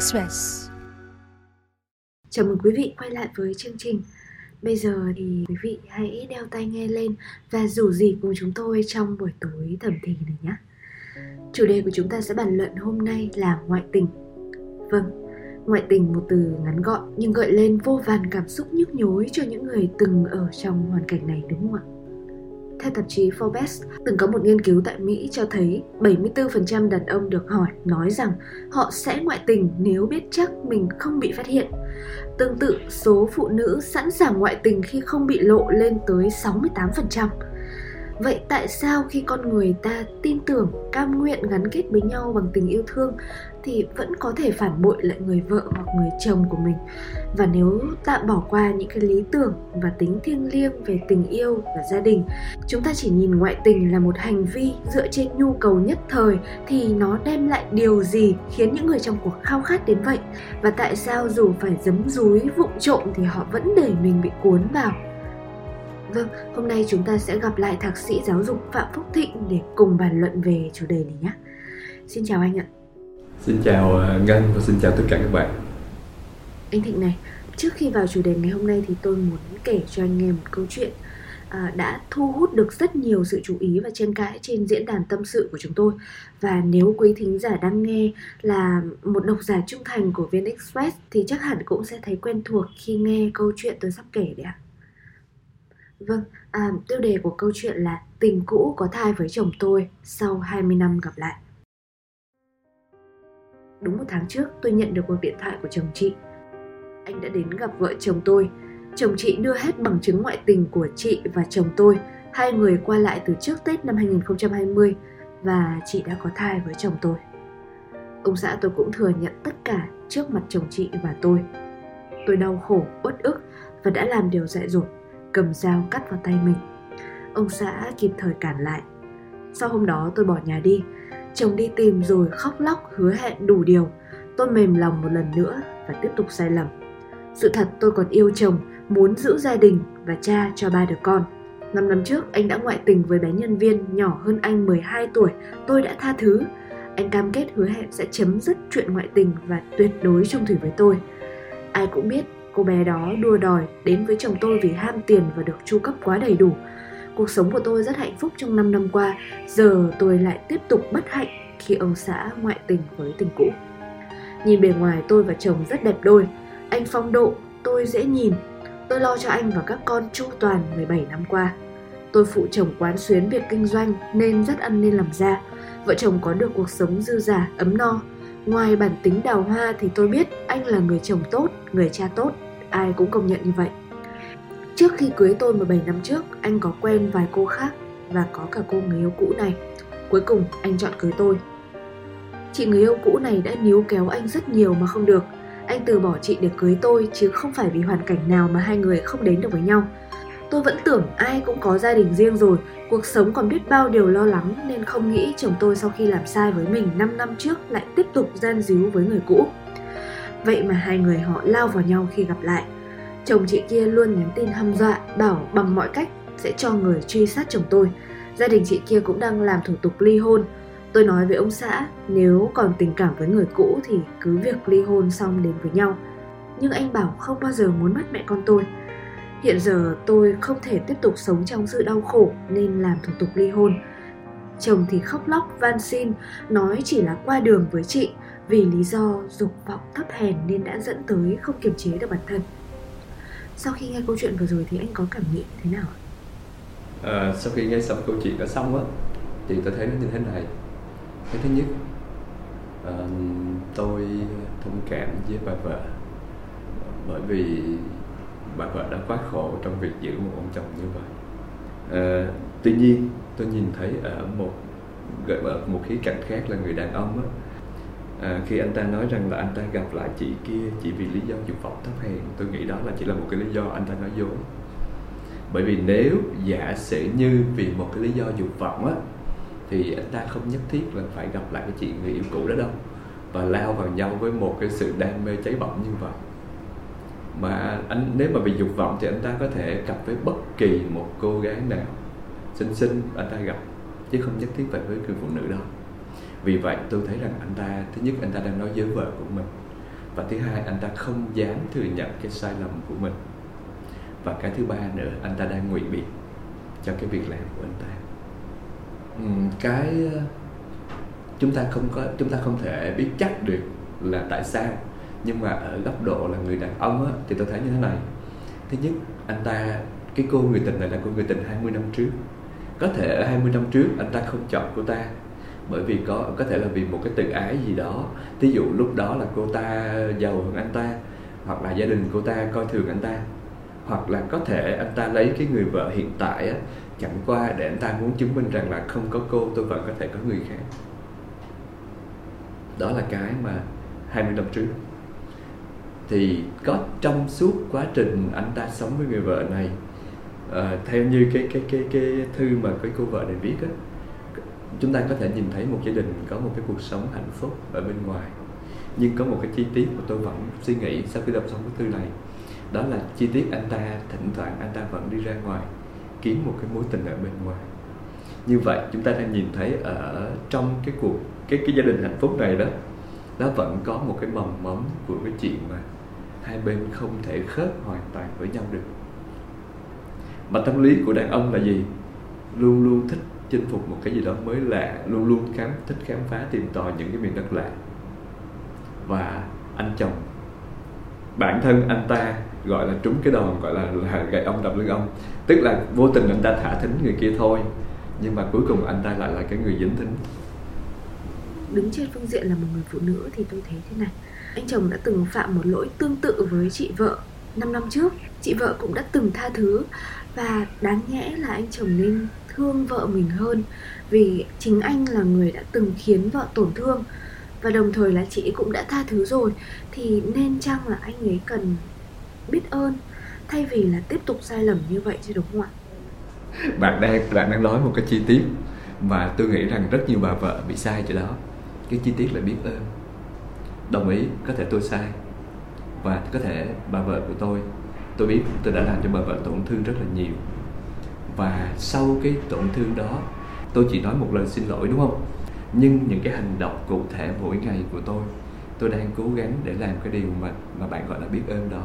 Express. Chào mừng quý vị quay lại với chương trình. Bây giờ thì quý vị hãy đeo tai nghe lên và rủ gì cùng chúng tôi trong buổi tối thẩm thì này nhé. Chủ đề của chúng ta sẽ bàn luận hôm nay là ngoại tình. Vâng, ngoại tình một từ ngắn gọn nhưng gợi lên vô vàn cảm xúc nhức nhối cho những người từng ở trong hoàn cảnh này đúng không ạ? Theo tạp chí Forbes, từng có một nghiên cứu tại Mỹ cho thấy 74% đàn ông được hỏi nói rằng họ sẽ ngoại tình nếu biết chắc mình không bị phát hiện. Tương tự, số phụ nữ sẵn sàng ngoại tình khi không bị lộ lên tới 68%. Vậy tại sao khi con người ta tin tưởng, cam nguyện gắn kết với nhau bằng tình yêu thương thì vẫn có thể phản bội lại người vợ hoặc người chồng của mình? Và nếu tạm bỏ qua những cái lý tưởng và tính thiêng liêng về tình yêu và gia đình, chúng ta chỉ nhìn ngoại tình là một hành vi dựa trên nhu cầu nhất thời thì nó đem lại điều gì khiến những người trong cuộc khao khát đến vậy? Và tại sao dù phải giấm dúi vụng trộm thì họ vẫn để mình bị cuốn vào Vâng, hôm nay chúng ta sẽ gặp lại thạc sĩ giáo dục Phạm Phúc Thịnh để cùng bàn luận về chủ đề này nhé. Xin chào anh ạ. Xin chào ờ, Ngân và xin chào tất cả các bạn. Anh Thịnh này, trước khi vào chủ đề ngày hôm nay thì tôi muốn kể cho anh nghe một câu chuyện à, đã thu hút được rất nhiều sự chú ý và tranh cãi trên diễn đàn tâm sự của chúng tôi. Và nếu quý thính giả đang nghe là một độc giả trung thành của VN Express thì chắc hẳn cũng sẽ thấy quen thuộc khi nghe câu chuyện tôi sắp kể đấy ạ. À. Vâng, à, tiêu đề của câu chuyện là Tình cũ có thai với chồng tôi sau 20 năm gặp lại. Đúng một tháng trước tôi nhận được cuộc điện thoại của chồng chị. Anh đã đến gặp vợ chồng tôi. Chồng chị đưa hết bằng chứng ngoại tình của chị và chồng tôi. Hai người qua lại từ trước Tết năm 2020 và chị đã có thai với chồng tôi. Ông xã tôi cũng thừa nhận tất cả trước mặt chồng chị và tôi. Tôi đau khổ, uất ức và đã làm điều dại dột cầm dao cắt vào tay mình. Ông xã kịp thời cản lại. Sau hôm đó tôi bỏ nhà đi, chồng đi tìm rồi khóc lóc hứa hẹn đủ điều. Tôi mềm lòng một lần nữa và tiếp tục sai lầm. Sự thật tôi còn yêu chồng, muốn giữ gia đình và cha cho ba đứa con. Năm năm trước anh đã ngoại tình với bé nhân viên nhỏ hơn anh 12 tuổi, tôi đã tha thứ. Anh cam kết hứa hẹn sẽ chấm dứt chuyện ngoại tình và tuyệt đối trung thủy với tôi. Ai cũng biết Cô bé đó đua đòi đến với chồng tôi vì ham tiền và được chu cấp quá đầy đủ. Cuộc sống của tôi rất hạnh phúc trong 5 năm qua, giờ tôi lại tiếp tục bất hạnh khi ông xã ngoại tình với tình cũ. Nhìn bề ngoài tôi và chồng rất đẹp đôi, anh phong độ, tôi dễ nhìn. Tôi lo cho anh và các con chu toàn 17 năm qua. Tôi phụ chồng quán xuyến việc kinh doanh nên rất ăn nên làm ra. Vợ chồng có được cuộc sống dư giả, ấm no, Ngoài bản tính đào hoa thì tôi biết anh là người chồng tốt, người cha tốt, ai cũng công nhận như vậy. Trước khi cưới tôi 17 năm trước, anh có quen vài cô khác và có cả cô người yêu cũ này. Cuối cùng anh chọn cưới tôi. Chị người yêu cũ này đã níu kéo anh rất nhiều mà không được. Anh từ bỏ chị để cưới tôi chứ không phải vì hoàn cảnh nào mà hai người không đến được với nhau. Tôi vẫn tưởng ai cũng có gia đình riêng rồi, cuộc sống còn biết bao điều lo lắng nên không nghĩ chồng tôi sau khi làm sai với mình 5 năm trước lại tiếp tục gian díu với người cũ. Vậy mà hai người họ lao vào nhau khi gặp lại. Chồng chị kia luôn nhắn tin hăm dọa, bảo bằng mọi cách sẽ cho người truy sát chồng tôi. Gia đình chị kia cũng đang làm thủ tục ly hôn. Tôi nói với ông xã, nếu còn tình cảm với người cũ thì cứ việc ly hôn xong đến với nhau. Nhưng anh bảo không bao giờ muốn mất mẹ con tôi. Hiện giờ tôi không thể tiếp tục sống trong sự đau khổ nên làm thủ tục ly hôn. Chồng thì khóc lóc van xin, nói chỉ là qua đường với chị vì lý do dục vọng thấp hèn nên đã dẫn tới không kiềm chế được bản thân. Sau khi nghe câu chuyện vừa rồi thì anh có cảm nghĩ thế nào À, sau khi nghe xong câu chuyện đã xong á thì tôi thấy nó như thế này. Cái thứ nhất, à, tôi thông cảm với bà vợ bởi vì bà vợ đã quá khổ trong việc giữ một ông chồng như vậy. À, tuy nhiên tôi nhìn thấy ở một ở một khía cạnh khác là người đàn ông á. À, khi anh ta nói rằng là anh ta gặp lại chị kia chỉ vì lý do dục vọng thấp hèn tôi nghĩ đó là chỉ là một cái lý do anh ta nói dối. Bởi vì nếu giả sử như vì một cái lý do dục vọng á thì anh ta không nhất thiết là phải gặp lại cái chị người yêu cũ đó đâu và lao vào nhau với một cái sự đam mê cháy bỏng như vậy mà anh, nếu mà bị dục vọng thì anh ta có thể gặp với bất kỳ một cô gái nào xinh xinh anh ta gặp, chứ không nhất thiết phải với người phụ nữ đó vì vậy tôi thấy rằng anh ta, thứ nhất anh ta đang nói với vợ của mình, và thứ hai anh ta không dám thừa nhận cái sai lầm của mình. Và cái thứ ba nữa, anh ta đang ngụy biện cho cái việc làm của anh ta. Cái ờ, chúng ta không có, chúng ta không thể biết chắc được là tại sao nhưng mà ở góc độ là người đàn ông á, thì tôi thấy như thế này. Thứ nhất anh ta cái cô người tình này là cô người tình 20 năm trước. Có thể ở 20 năm trước anh ta không chọn cô ta bởi vì có có thể là vì một cái tự ái gì đó. Ví dụ lúc đó là cô ta giàu hơn anh ta hoặc là gia đình cô ta coi thường anh ta. Hoặc là có thể anh ta lấy cái người vợ hiện tại á, chẳng qua để anh ta muốn chứng minh rằng là không có cô tôi vẫn có thể có người khác. Đó là cái mà 20 năm trước thì có trong suốt quá trình anh ta sống với người vợ này à, theo như cái cái cái cái thư mà cái cô vợ này viết á chúng ta có thể nhìn thấy một gia đình có một cái cuộc sống hạnh phúc ở bên ngoài. Nhưng có một cái chi tiết mà tôi vẫn suy nghĩ sau khi đọc xong cái thư này đó là chi tiết anh ta thỉnh thoảng anh ta vẫn đi ra ngoài kiếm một cái mối tình ở bên ngoài. Như vậy chúng ta đang nhìn thấy ở trong cái cuộc cái cái gia đình hạnh phúc này đó nó vẫn có một cái mầm mống của cái chuyện mà hai bên không thể khớp hoàn toàn với nhau được. Mà tâm lý của đàn ông là gì? Luôn luôn thích chinh phục một cái gì đó mới lạ luôn luôn khám thích khám phá tìm tòi những cái miền đất lạ. Và anh chồng bản thân anh ta gọi là trúng cái đòn gọi là, là gậy ông đập lưng ông. Tức là vô tình anh ta thả thính người kia thôi nhưng mà cuối cùng anh ta lại là cái người dính thính. Đứng trên phương diện là một người phụ nữ thì tôi thấy thế này anh chồng đã từng phạm một lỗi tương tự với chị vợ 5 năm trước. Chị vợ cũng đã từng tha thứ và đáng nhẽ là anh chồng nên thương vợ mình hơn vì chính anh là người đã từng khiến vợ tổn thương và đồng thời là chị cũng đã tha thứ rồi. Thì nên chăng là anh ấy cần biết ơn thay vì là tiếp tục sai lầm như vậy chứ, đúng không ạ? Bạn đang bạn đang nói một cái chi tiết mà tôi nghĩ rằng rất nhiều bà vợ bị sai chỗ đó. Cái chi tiết là biết ơn đồng ý có thể tôi sai và có thể bà vợ của tôi tôi biết tôi đã làm cho bà vợ tổn thương rất là nhiều. Và sau cái tổn thương đó, tôi chỉ nói một lời xin lỗi, đúng không? Nhưng những cái hành động cụ thể mỗi ngày của tôi tôi đang cố gắng để làm cái điều mà mà bạn gọi là biết ơn đó.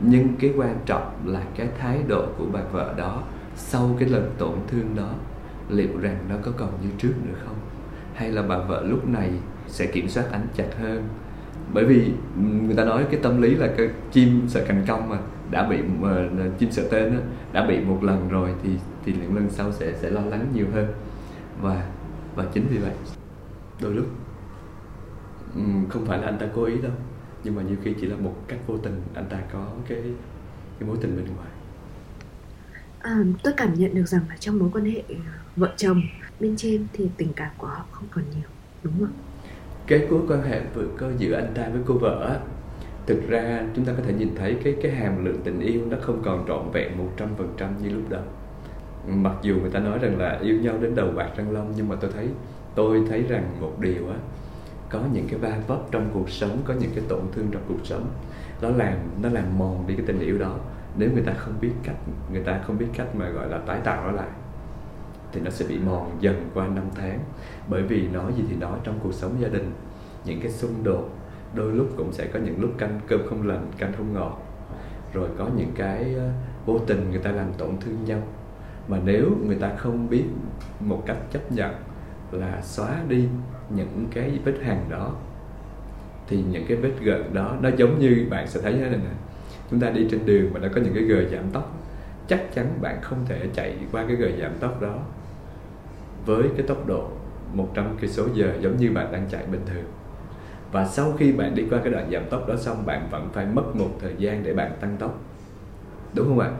Nhưng cái quan trọng là cái thái độ của bà vợ đó sau cái lần tổn thương đó, liệu rằng nó có còn như trước nữa không? Hay là bà vợ lúc này sẽ kiểm soát ánh chặt hơn. Bởi vì người ta nói cái tâm lý là cái chim sợ cành cong mà đã bị mà chim sợ tên đó, đã bị một lần rồi thì thì những lần sau sẽ sẽ lo lắng nhiều hơn. Và và chính vì vậy đôi lúc không phải là anh ta cố ý đâu nhưng mà nhiều khi chỉ là một cách vô tình anh ta có cái cái mối tình bên ngoài. À, tôi cảm nhận được rằng là trong mối quan hệ ờ, vợ chồng bên trên thì tình cảm của họ không còn nhiều đúng không cái mối quan hệ vừa có giữa anh ta với cô vợ thực ra chúng ta có thể nhìn thấy cái cái hàm lượng tình yêu nó không còn trọn vẹn một trăm phần trăm như lúc đầu mặc dù người ta nói rằng là yêu nhau đến đầu bạc răng long, nhưng mà tôi thấy tôi thấy rằng một điều á, có những cái va vấp trong cuộc sống, có những cái tổn thương trong cuộc sống, nó làm nó làm mòn đi cái tình yêu đó. Nếu người ta không biết cách, người ta không biết cách mà gọi là tái tạo nó lại thì nó sẽ bị mòn dần qua năm tháng. Bởi vì nói gì thì nói trong cuộc sống gia đình. Những cái xung đột đôi lúc cũng sẽ có những lúc canh cơm không lành, canh không ngọt. Rồi có những cái ờ, vô tình người ta làm tổn thương nhau. Mà nếu người ta không biết một cách chấp nhận là xóa đi những cái vết hằn đó, thì những cái vết gợn đó nó giống như bạn sẽ thấy thế này nè. Chúng ta đi trên đường mà nó có những cái gờ giảm tốc chắc chắn bạn không thể chạy qua cái gờ giảm tốc đó với cái tốc độ 100 cây số giờ giống như bạn đang chạy bình thường. Và sau khi bạn đi qua cái đoạn giảm tốc đó xong, bạn vẫn phải mất một thời gian để bạn tăng tốc. Đúng không ạ?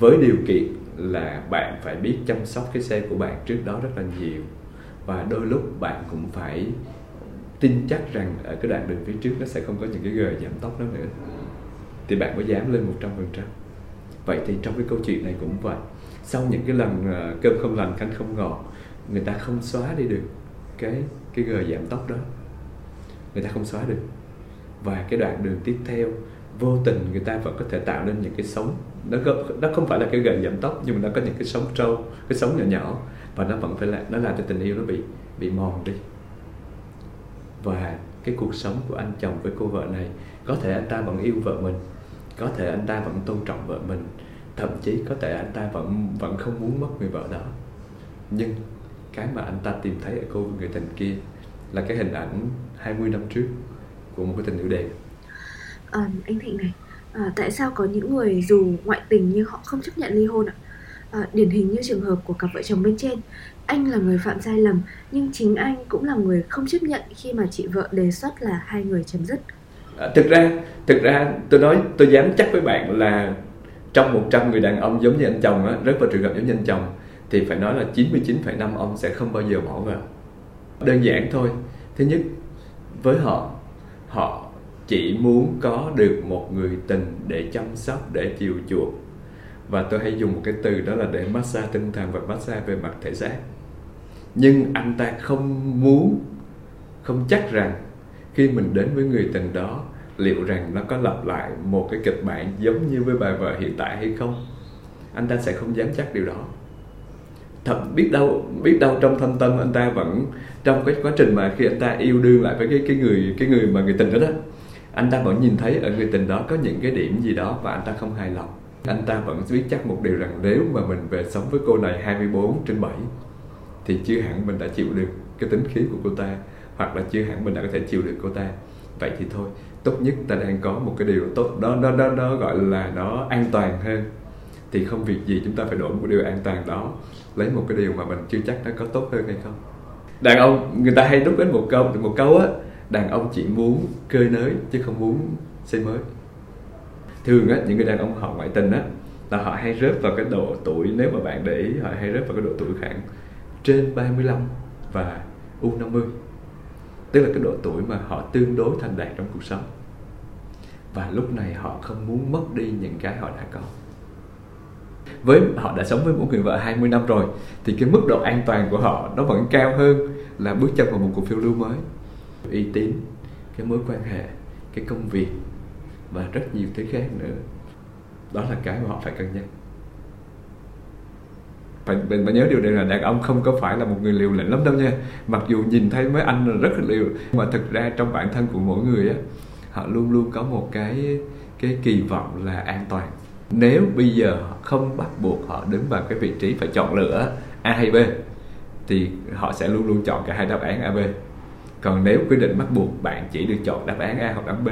Với điều kiện là bạn phải biết chăm sóc cái xe của bạn trước đó rất là nhiều. Và đôi lúc bạn cũng phải tin chắc rằng ở cái đoạn đường phía trước nó sẽ không có những cái gờ giảm tốc đó nữa. Thì bạn mới dám lên 100% vậy thì trong cái câu chuyện này cũng vậy. Sau những cái lần ờ, cơm không lành, canh không ngọt người ta không xóa đi được cái cái gờ giảm tốc đó. Người ta không xóa được. Và cái đoạn đường tiếp theo vô tình người ta vẫn có thể tạo nên những cái sóng. Nó có, nó không phải là cái gờ giảm tốc nhưng mà nó có những cái sóng trâu cái sóng nhỏ nhỏ. Và nó vẫn phải là nó làm cho tình yêu nó bị bị mòn đi. Và cái cuộc sống của anh chồng với cô vợ này có thể anh ta vẫn yêu vợ mình có thể anh ta vẫn tôn trọng vợ mình thậm chí có thể anh ta vẫn vẫn không muốn mất người vợ đó. Nhưng cái mà anh ta tìm thấy ở cô người tình kia là cái hình ảnh 20 năm trước của một cái tình yêu đẹp. À, anh Thịnh này à, tại sao có những người dù ngoại tình nhưng họ không chấp nhận ly hôn ạ? À, điển hình như trường hợp của cặp vợ chồng bên trên. Anh là người phạm sai lầm nhưng chính anh cũng là người không chấp nhận khi mà chị vợ đề xuất là hai người chấm dứt. À, thực ra thực ra tôi nói tôi dám chắc với bạn là trong 100 người đàn ông giống như anh chồng á, rất là trường hợp giống như anh chồng thì phải nói là 99,5 ông sẽ không bao giờ bỏ vào. Đơn giản thôi. Thứ nhất với họ họ chỉ muốn có được một người tình để chăm sóc để chiều chuộng. Và tôi hay dùng một cái từ đó là để massage tinh thần và massage về mặt thể xác. Nhưng anh ta không muốn không chắc rằng khi mình đến với người tình đó liệu rằng nó có lặp lại một cái kịch bản giống như với bà vợ hiện tại hay không? Anh ta sẽ không dám chắc điều đó thật biết đâu biết đâu trong thâm tâm anh ta vẫn trong cái quá trình mà khi anh ta yêu đương lại với cái cái người cái người mà người tình đó đó anh ta vẫn nhìn thấy ở người tình đó có những cái điểm gì đó và anh ta không hài lòng. Anh ta vẫn biết chắc một điều rằng nếu mà mình về sống với cô này 24 trên 7 thì chưa hẳn mình đã chịu được cái tính khí của cô ta hoặc là chưa hẳn mình đã có thể chịu được cô ta. Vậy thì thôi tốt nhất ta đang có một cái điều tốt đó đó đó, đó gọi là nó an toàn hơn thì không việc gì chúng ta phải đổi một điều an toàn đó. Lấy một cái điều mà mình chưa chắc nó có tốt hơn hay không. Đàn ông, người ta hay đúc đến một câu một câu á, đàn ông chỉ muốn cơi nới chứ không muốn xây mới. Thường á, những người đàn ông họ ngoại tình á, là họ hay rớt vào cái độ tuổi, nếu mà bạn để ý, họ hay rớt vào cái độ tuổi khoảng trên 35 và U50 tức là cái độ tuổi mà họ tương đối thành đạt trong cuộc sống. Và lúc này họ không muốn mất đi những cái họ đã có với, họ đã sống với một người vợ 20 năm rồi, thì cái mức độ an toàn của họ nó vẫn cao hơn là bước chân vào một cuộc phiêu lưu mới. Uy tín, cái mối quan hệ, cái công việc và rất nhiều thứ khác nữa. Đó là cái mà họ phải cân nhắc. Phải mình phải nhớ điều này là đàn ông không có phải là một người liều lĩnh lắm đâu nha. Mặc dù nhìn thấy mấy anh là rất là liều mà thực ra trong bản thân của mỗi người á, họ luôn luôn có một cái cái kỳ vọng là an toàn nếu bây giờ không bắt buộc họ đứng vào cái vị trí phải chọn lựa A hay B, thì họ sẽ luôn luôn chọn cả hai đáp án A, B. Còn nếu quyết định bắt buộc bạn chỉ được chọn đáp án A hoặc đáp án B,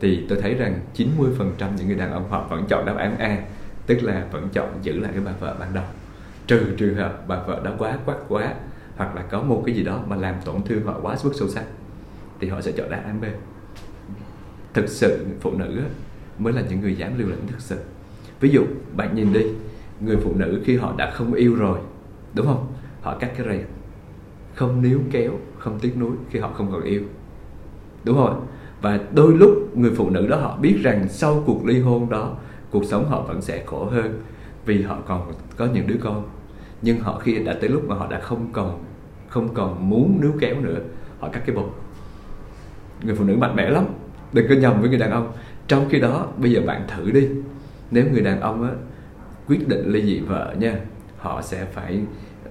thì tôi thấy rằng 90% những người đàn ông họ vẫn chọn đáp án A, tức là vẫn chọn giữ lại cái bà vợ ban đầu. Trừ trường hợp bà vợ đã quá quát quá, hoặc là có một cái gì đó mà làm tổn thương họ quá mức sâu sắc, thì họ sẽ chọn đáp án B. Thực sự phụ nữ mới là những người dám liều lĩnh thực sự ví dụ, bạn nhìn đi, người phụ nữ khi họ đã không yêu rồi, đúng không? Họ cắt cái rèn không níu kéo, không tiếc nuối khi họ không còn yêu. Đúng không và đôi lúc người phụ nữ đó họ biết rằng sau cuộc ly hôn đó, cuộc sống họ vẫn sẽ khổ hơn vì họ còn có những đứa con. Nhưng họ khi đã tới lúc mà họ đã không còn không còn muốn níu kéo nữa, họ cắt cái bột người phụ nữ mạnh mẽ lắm. Đừng có nhầm với người đàn ông. Trong khi đó, bây giờ bạn thử đi nếu người đàn ông á, quyết định ly dị vợ nha họ sẽ phải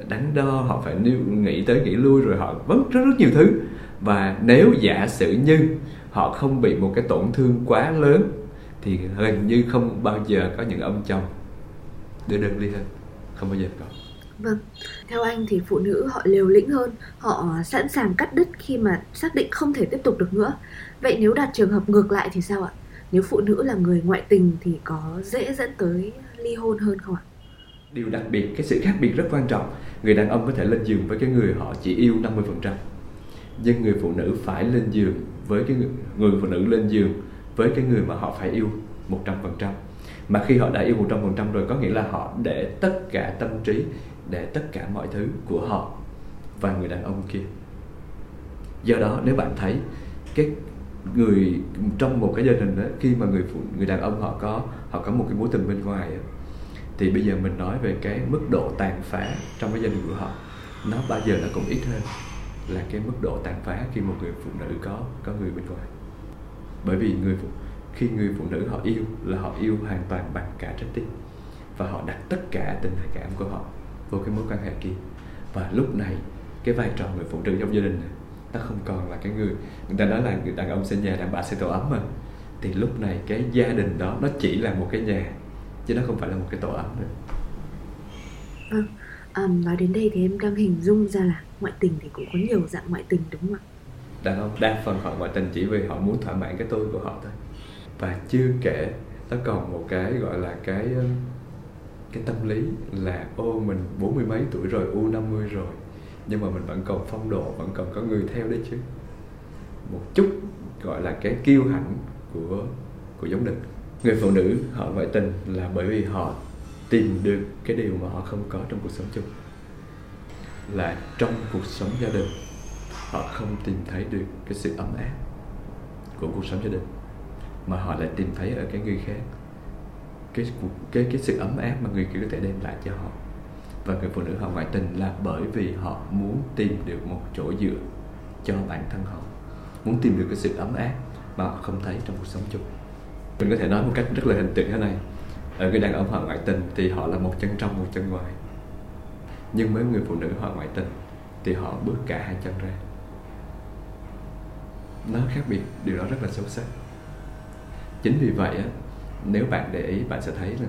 đánh đo họ phải nghĩ tới nghĩ lui rồi họ vẫn rất rất nhiều thứ và nếu giả sử như họ không bị một cái tổn thương quá lớn thì gần như không bao giờ có những ông chồng đưa đơn ly hôn không bao giờ có Vâng, theo anh thì phụ nữ họ liều lĩnh hơn, họ sẵn sàng cắt đứt khi mà xác định không thể tiếp tục được nữa. Vậy nếu đặt trường hợp ngược lại thì sao ạ? Nếu phụ nữ là người ngoại tình thì có dễ dẫn tới ly hôn hơn không ạ? Điều đặc biệt, cái sự khác biệt rất quan trọng. Người đàn ông có thể lên giường với cái người họ chỉ yêu 50%. Nhưng người phụ nữ phải lên giường với cái người, người phụ nữ lên giường với cái người mà họ phải yêu 100%. Mà khi họ đã yêu 100% rồi có nghĩa là họ để tất cả tâm trí để tất cả mọi thứ của họ và người đàn ông kia do đó nếu bạn thấy cái người trong một cái gia đình đó khi mà người phụ người đàn ông họ có họ có một cái mối tình bên ngoài đó, thì bây giờ mình nói về cái mức độ tàn phá trong cái gia đình của họ nó bao giờ nó cũng ít hơn là cái mức độ tàn phá khi một người phụ nữ có có người bên ngoài. Bởi vì người phụ khi người phụ nữ họ yêu là họ yêu hoàn toàn bằng cả trái tim và họ đặt tất cả tình cảm của họ vô cái mối quan hệ kia. Và lúc này cái vai trò người phụ nữ trong gia đình này nó không còn là cái người người ta nói là người đàn ông xây nhà đàn bà xây tổ ấm mà. Thì lúc này cái gia đình đó nó chỉ là một cái nhà chứ nó không phải là một cái tổ ấm nữa. Vâng à, nói đến đây thì em đang hình dung ra là ngoại tình thì cũng có nhiều dạng ngoại tình đúng không ạ? Đàn ông đa phần họ ngoại tình chỉ vì họ muốn thỏa mãn cái tôi của họ thôi. Và chưa kể nó còn một cái gọi là cái cái tâm lý là ô mình bốn mươi mấy tuổi rồi u 50 rồi nhưng mà mình vẫn còn phong độ, vẫn còn có người theo đấy chứ. Một chút, gọi là cái kiêu hãnh của của giống đực. Người phụ nữ, họ ngoại tình là bởi vì họ tìm được cái điều mà họ không có trong cuộc sống chung. Là trong cuộc sống gia đình, họ không tìm thấy được cái sự ấm áp của cuộc sống gia đình, mà họ lại tìm thấy ở cái người khác. Cái cái cái sự ấm áp mà người kia có thể đem lại cho họ và người phụ nữ họ ngoại tình là bởi vì họ muốn tìm được một chỗ dựa cho bản thân họ. Muốn tìm được cái sự ấm áp mà họ không thấy trong cuộc sống chung. Mình có thể nói một cách rất là hình tượng thế này. Ở người đàn ông họ ngoại tình thì họ là một chân trong, một chân ngoài. Nhưng với người phụ nữ họ ngoại tình thì họ bước cả hai chân ra. Nó khác biệt, điều đó rất là sâu sắc. Chính vì vậy á, nếu bạn để ý, bạn sẽ thấy là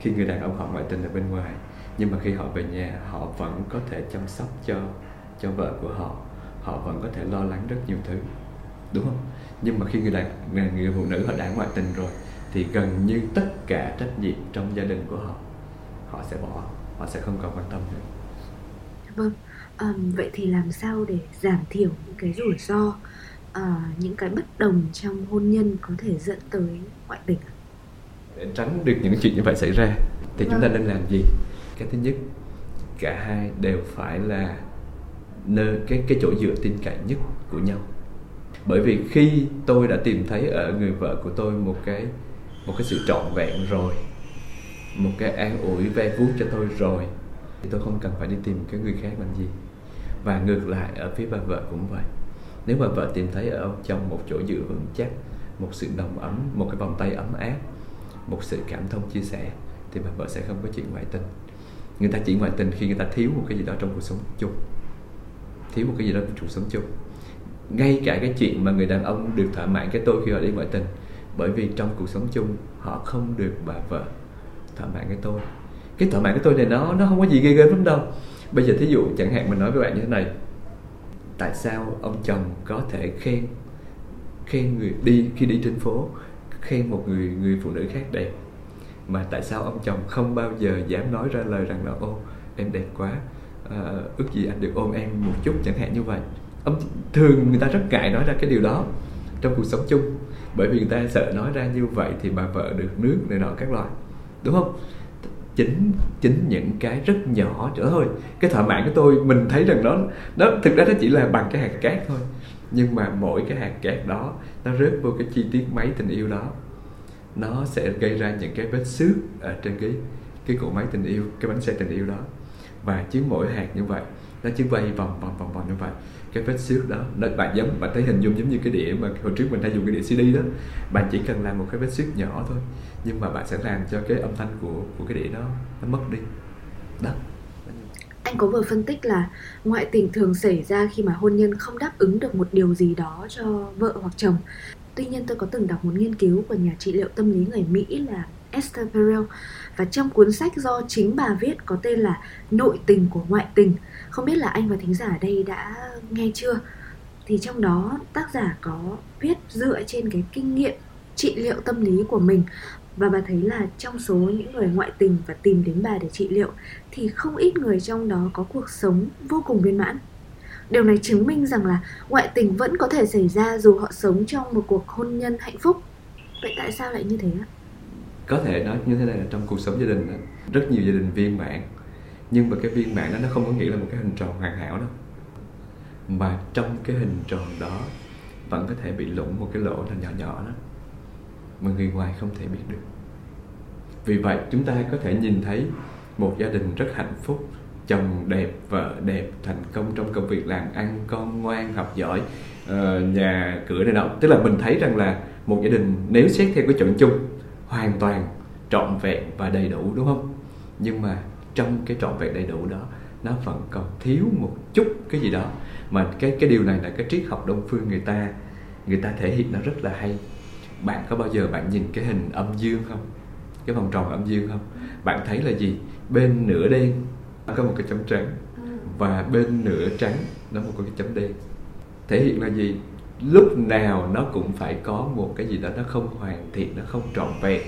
khi người đàn ông họ ngoại tình ở bên ngoài nhưng mà khi họ về nhà họ vẫn có thể chăm sóc cho cho vợ của họ. Họ vẫn có thể lo lắng rất nhiều thứ đúng không? Nhưng mà khi người đàn người phụ nữ họ đã ngoại tình rồi thì gần như tất cả trách nhiệm trong gia đình của họ họ sẽ bỏ họ sẽ không còn quan tâm nữa. Vâng. Um, vậy thì làm sao để giảm thiểu những cái rủi ro uh, những cái bất đồng trong hôn nhân có thể dẫn tới ngoại tình để tránh được những chuyện như vậy xảy ra thì vâng. chúng ta vâng. nên làm gì cái thứ nhất, cả hai đều phải là nơi, cái cái chỗ dựa tin cậy nhất của nhau. Bởi vì khi tôi đã tìm thấy ở người vợ của tôi một cái một cái sự trọn vẹn rồi, một cái an ủi ve vuốt cho tôi rồi, thì tôi không cần phải đi tìm cái người khác làm gì. Và ngược lại, ở phía bà vợ cũng vậy. Nếu bà vợ tìm thấy ở ông chồng một chỗ dựa vững chắc, một sự đồng ấm, một cái vòng tay ấm áp, một sự cảm thông chia sẻ, thì bà vợ sẽ không có chuyện ngoại tình người ta chỉ ngoại tình khi người ta thiếu một cái gì đó trong cuộc sống chung. Thiếu một cái gì đó trong cuộc sống chung. Ngay cả cái chuyện mà người đàn ông được thỏa mãn cái tôi khi họ đi ngoại tình, bởi vì trong cuộc sống chung họ không được bà vợ thỏa mãn cái tôi. Cái thỏa mãn cái tôi này nó nó không có gì ghê gớm lắm đâu. Bây giờ thí dụ chẳng hạn mình nói với bạn như thế này, tại sao ông chồng có thể khen khen người đi, khi đi trên phố, khen một người người phụ nữ khác đẹp? Mà tại sao ông chồng không bao giờ dám nói ra lời rằng là ô em đẹp quá à, ước gì anh được ôm em một chút chẳng hạn như vậy. Ông thường người ta rất ngại nói ra cái điều đó trong cuộc sống chung bởi vì người ta sợ nói ra như vậy thì bà vợ được nước này nọ các loại đúng không? Chính chính những cái rất nhỏ trở thôi. Cái thỏa mãn của tôi mình thấy rằng nó nó thực ra nó chỉ là bằng cái hạt cát thôi. Nhưng mà mỗi cái hạt cát đó nó rớt vô cái chi tiết máy tình yêu đó nó sẽ gây ra những cái vết xước ở trên cái cái cỗ máy tình yêu, cái bánh xe tình yêu đó. Và chứ mỗi hạt như vậy, nó chỉ quay vòng vòng vòng vòng như vậy. Cái vết xước đó, nó, bạn giống, bạn thấy hình dung giống như cái đĩa mà hồi trước mình hay dùng cái đĩa CD đó. Bạn chỉ cần làm một cái vết xước nhỏ thôi, nhưng mà bạn sẽ làm cho cái âm thanh của của cái đĩa đó nó mất đi. Đó. Anh có vừa phân tích là ngoại tình thường xảy ra khi mà hôn nhân không đáp ứng được một điều gì đó cho vợ hoặc chồng tuy nhiên tôi có từng đọc một nghiên cứu của nhà trị liệu tâm lý người mỹ là Esther Perel và trong cuốn sách do chính bà viết có tên là Nội tình của ngoại tình. Không biết là anh và thính giả ở đây đã nghe chưa? Thì trong đó, tác giả có viết dựa trên cái kinh nghiệm trị liệu tâm lý của mình và bà thấy là trong số những người ngoại tình và tìm đến bà để trị liệu, thì không ít người trong đó có cuộc sống vô cùng viên mãn. Điều này chứng minh rằng là ngoại tình vẫn có thể xảy ra dù họ sống trong một cuộc hôn nhân hạnh phúc. Vậy tại sao lại như thế ạ? có thể nói như thế này là trong cuộc sống gia đình đó, rất nhiều gia đình viên mãn nhưng mà cái viên mãn đó nó không có nghĩa là một cái hình tròn hoàn hảo đâu mà trong cái hình tròn đó vẫn có thể bị lủng một cái lỗ là nhỏ nhỏ đó mà người ngoài không thể biết được vì vậy chúng ta có thể nhìn thấy một gia đình rất hạnh phúc chồng đẹp vợ đẹp thành công trong công việc làm ăn con ngoan học giỏi uh, nhà cửa này nọ. Tức là mình thấy rằng là một gia đình nếu xét theo cái chuẩn chung hoàn toàn trọn vẹn và đầy đủ đúng không? Nhưng mà trong cái trọn vẹn đầy đủ đó nó vẫn còn thiếu một chút cái gì đó. Mà cái cái điều này là cái triết học đông phương người ta người ta thể hiện nó rất là hay. Bạn có bao giờ bạn nhìn cái hình âm dương không? Cái vòng tròn âm dương không? Bạn thấy là gì? Bên nửa đen có một cái chấm trắng và bên nửa trắng nó một cái chấm đen. Thể hiện là gì? Lúc nào nó cũng phải có một cái gì đó nó không hoàn thiện, nó không trọn vẹn.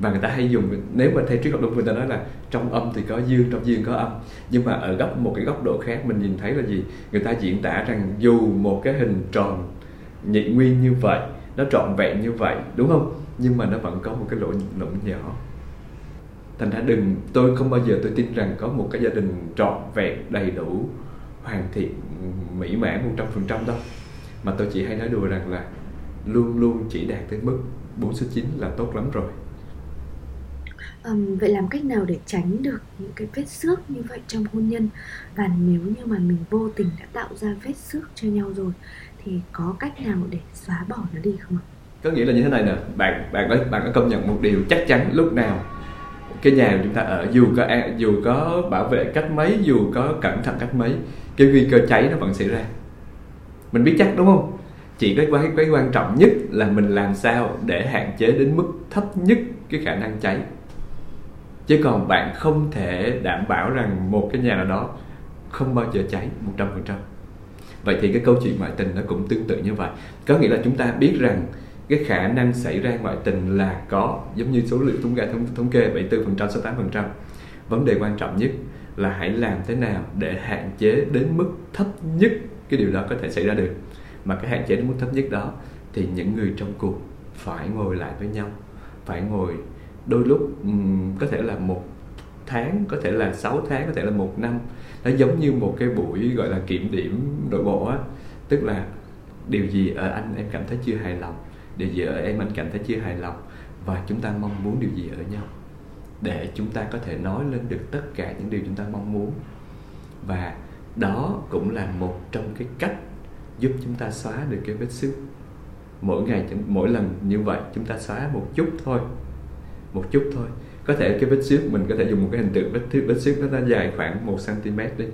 Và người ta hay dùng, nếu mà theo triết học đông phương ta nói là trong âm thì có dương, trong dương có âm. Nhưng mà ở góc, một cái góc độ khác, mình nhìn thấy là gì? Người ta diễn tả rằng dù một cái hình tròn nhị nguyên như vậy, nó trọn vẹn như vậy, đúng không? Nhưng mà nó vẫn có một cái lỗ lỗ nhỏ thành ra đừng tôi không bao giờ tôi tin rằng có một cái gia đình trọn vẹn đầy đủ hoàn thiện mỹ mãn một trăm phần trăm đâu. Mà tôi chỉ hay nói đùa rằng là luôn luôn chỉ đạt tới mức 4 số 9 là tốt lắm rồi. Um, vậy làm cách nào để tránh được những cái vết xước như vậy trong hôn nhân? Và nếu như mà mình vô tình đã tạo ra vết xước cho nhau rồi thì có cách nào để xóa bỏ nó đi không ạ? Có nghĩa là như thế này nè bạn bạn có bạn có công nhận một điều chắc chắn lúc nào cái nhà mà chúng ta ở dù có dù có bảo vệ cách mấy dù có cẩn thận cách mấy cái nguy cơ cháy nó vẫn xảy ra. Mình biết chắc đúng không? Chỉ cái cái, cái quan trọng nhất là mình làm sao để hạn chế đến mức thấp nhất cái khả năng cháy. Chứ còn bạn không thể đảm bảo rằng một cái nhà nào đó không bao giờ cháy 100% vậy thì cái câu chuyện ngoại tình nó cũng tương tự như vậy. Có nghĩa là chúng ta biết rằng cái khả năng xảy ra ngoại tình là có giống như số liệu thống kê thống, thống kê 74% 68% vấn đề quan trọng nhất là hãy làm thế nào để hạn chế đến mức thấp nhất cái điều đó có thể xảy ra được. Mà cái hạn chế đến mức thấp nhất đó thì những người trong cuộc phải ngồi lại với nhau phải ngồi đôi lúc um, có thể là một tháng có thể là 6 tháng có thể là một năm. Nó giống như một cái buổi gọi là kiểm điểm nội bộ á. Tức là điều gì ở anh em cảm thấy chưa hài lòng điều gì ở em mình cảm thấy chưa hài lòng và chúng ta mong muốn điều gì ở nhau. Để chúng ta có thể nói lên được tất cả những điều chúng ta mong muốn. Và đó cũng là một trong cái cách giúp chúng ta xóa được cái vết xước. Mỗi ngày mỗi lần như vậy chúng ta xóa một chút thôi. Một chút thôi. Có thể cái vết xước, mình có thể dùng một cái hình tượng vết thước, vết xước nó dài khoảng 1 cm đi.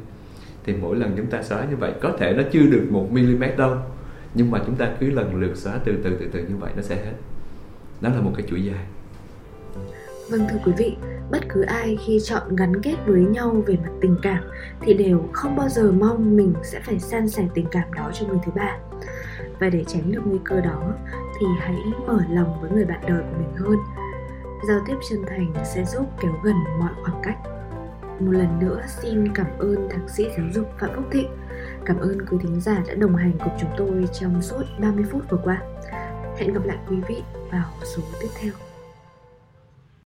Thì mỗi lần chúng ta xóa như vậy, có thể nó chưa được một mm đâu nhưng mà chúng ta cứ lần lượt xóa từ từ từ từ như vậy nó sẽ hết đó là một cái chuỗi dài Vâng thưa quý vị, bất cứ ai khi chọn gắn kết với nhau về mặt tình cảm thì đều không bao giờ mong mình sẽ phải san sẻ tình cảm đó cho người thứ ba. Và để tránh được nguy cơ đó thì hãy mở lòng với người bạn đời của mình hơn. Giao tiếp chân thành sẽ giúp kéo gần mọi khoảng cách. Một lần nữa xin cảm ơn thạc sĩ giáo dục Phạm Phúc Thịnh. Cảm ơn quý thính giả đã đồng hành cùng chúng tôi trong suốt 30 phút vừa qua. Hẹn gặp lại quý vị vào số tiếp theo.